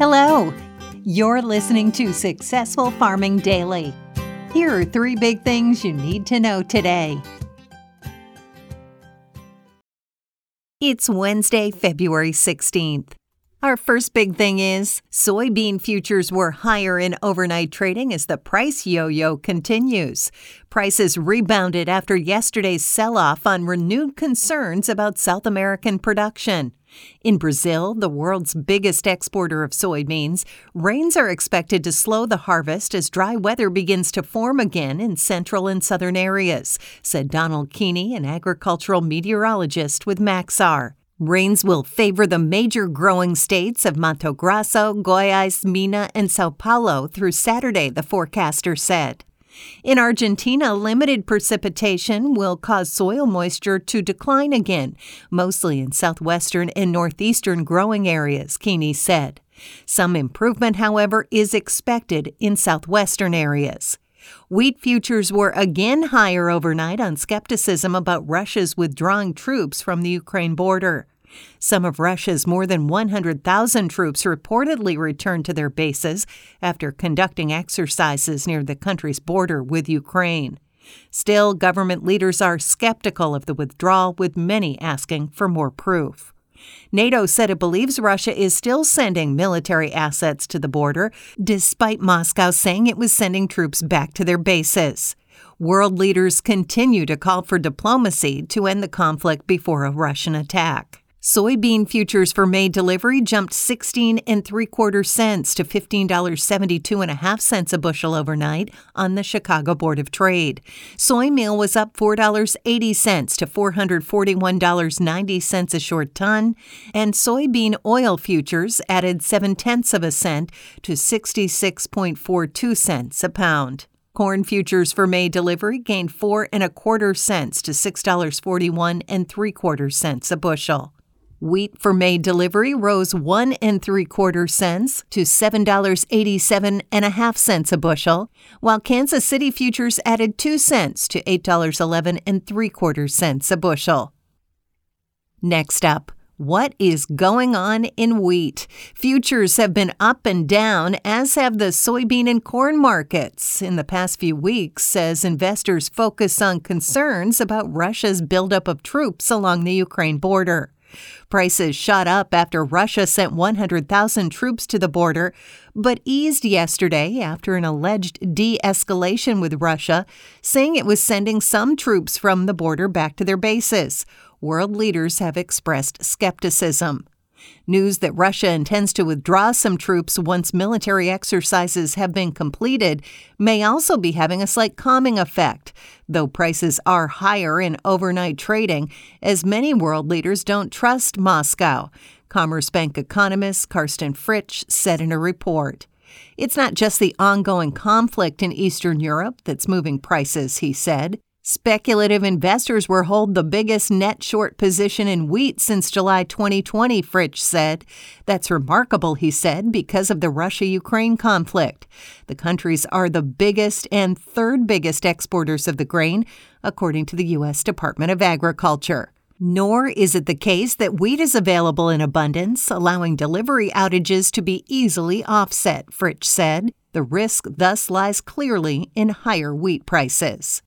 Hello. You're listening to Successful Farming Daily. Here are three big things you need to know today. It's Wednesday, February 16th. Our first big thing is soybean futures were higher in overnight trading as the price yo yo continues. Prices rebounded after yesterday's sell off on renewed concerns about South American production. In Brazil, the world's biggest exporter of soybeans, rains are expected to slow the harvest as dry weather begins to form again in central and southern areas, said Donald Keeney, an agricultural meteorologist with Maxar. Rains will favor the major growing states of Mato Grosso, Goiás, Minas, and Sao Paulo through Saturday, the forecaster said. In Argentina, limited precipitation will cause soil moisture to decline again, mostly in southwestern and northeastern growing areas, Keeney said. Some improvement, however, is expected in southwestern areas. Wheat futures were again higher overnight on skepticism about Russia's withdrawing troops from the Ukraine border. Some of Russia's more than 100,000 troops reportedly returned to their bases after conducting exercises near the country's border with Ukraine. Still, government leaders are skeptical of the withdrawal, with many asking for more proof. NATO said it believes Russia is still sending military assets to the border, despite Moscow saying it was sending troops back to their bases. World leaders continue to call for diplomacy to end the conflict before a Russian attack. Soybean futures for May delivery jumped 16 and 3 quarter cents to $15.72 and a half cents a bushel overnight on the Chicago Board of Trade. Soy meal was up $4.80 to $441.90 a short ton, and soybean oil futures added 7 tenths of a cent to 66.42 cents a pound. Corn futures for May delivery gained four and a quarter cents to $6.41 and three quarter cents a bushel. Wheat for May delivery rose one and three quarter cents to seven dollars eighty seven and a half cents a bushel, while Kansas City futures added two cents to eight dollars eleven and three quarter cents a bushel. Next up. What is going on in wheat? Futures have been up and down, as have the soybean and corn markets in the past few weeks, as investors focus on concerns about Russia's buildup of troops along the Ukraine border. Prices shot up after Russia sent 100,000 troops to the border, but eased yesterday after an alleged de escalation with Russia, saying it was sending some troops from the border back to their bases. World leaders have expressed skepticism. News that Russia intends to withdraw some troops once military exercises have been completed may also be having a slight calming effect, though prices are higher in overnight trading, as many world leaders don't trust Moscow. Commerzbank economist Carsten Fritsch said in a report. It's not just the ongoing conflict in Eastern Europe that's moving prices, he said. Speculative investors were hold the biggest net short position in wheat since July 2020, Fritsch said. That's remarkable, he said, because of the Russia Ukraine conflict. The countries are the biggest and third biggest exporters of the grain, according to the U.S. Department of Agriculture. Nor is it the case that wheat is available in abundance, allowing delivery outages to be easily offset, Fritsch said. The risk thus lies clearly in higher wheat prices.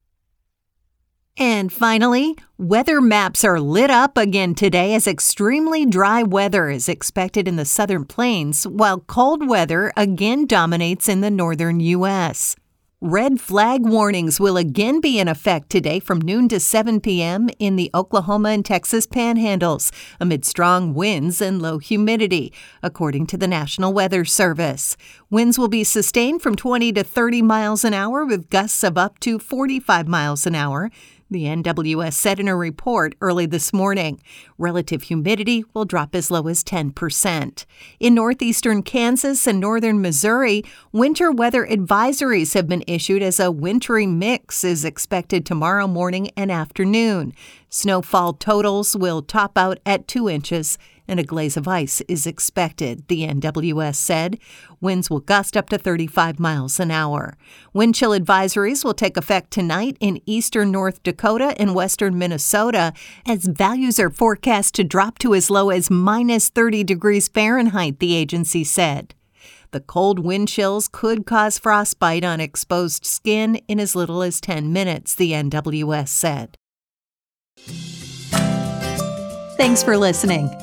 And finally, weather maps are lit up again today as extremely dry weather is expected in the southern plains, while cold weather again dominates in the northern U.S. Red flag warnings will again be in effect today from noon to 7 p.m. in the Oklahoma and Texas panhandles amid strong winds and low humidity, according to the National Weather Service. Winds will be sustained from 20 to 30 miles an hour with gusts of up to 45 miles an hour. The NWS said in a report early this morning. Relative humidity will drop as low as 10%. In northeastern Kansas and northern Missouri, winter weather advisories have been issued as a wintry mix is expected tomorrow morning and afternoon. Snowfall totals will top out at 2 inches and a glaze of ice is expected, the NWS said. Winds will gust up to 35 miles an hour. Wind chill advisories will take effect tonight in eastern North Dakota and western Minnesota as values are forecast to drop to as low as minus 30 degrees Fahrenheit, the agency said. The cold wind chills could cause frostbite on exposed skin in as little as 10 minutes, the NWS said. Thanks for listening.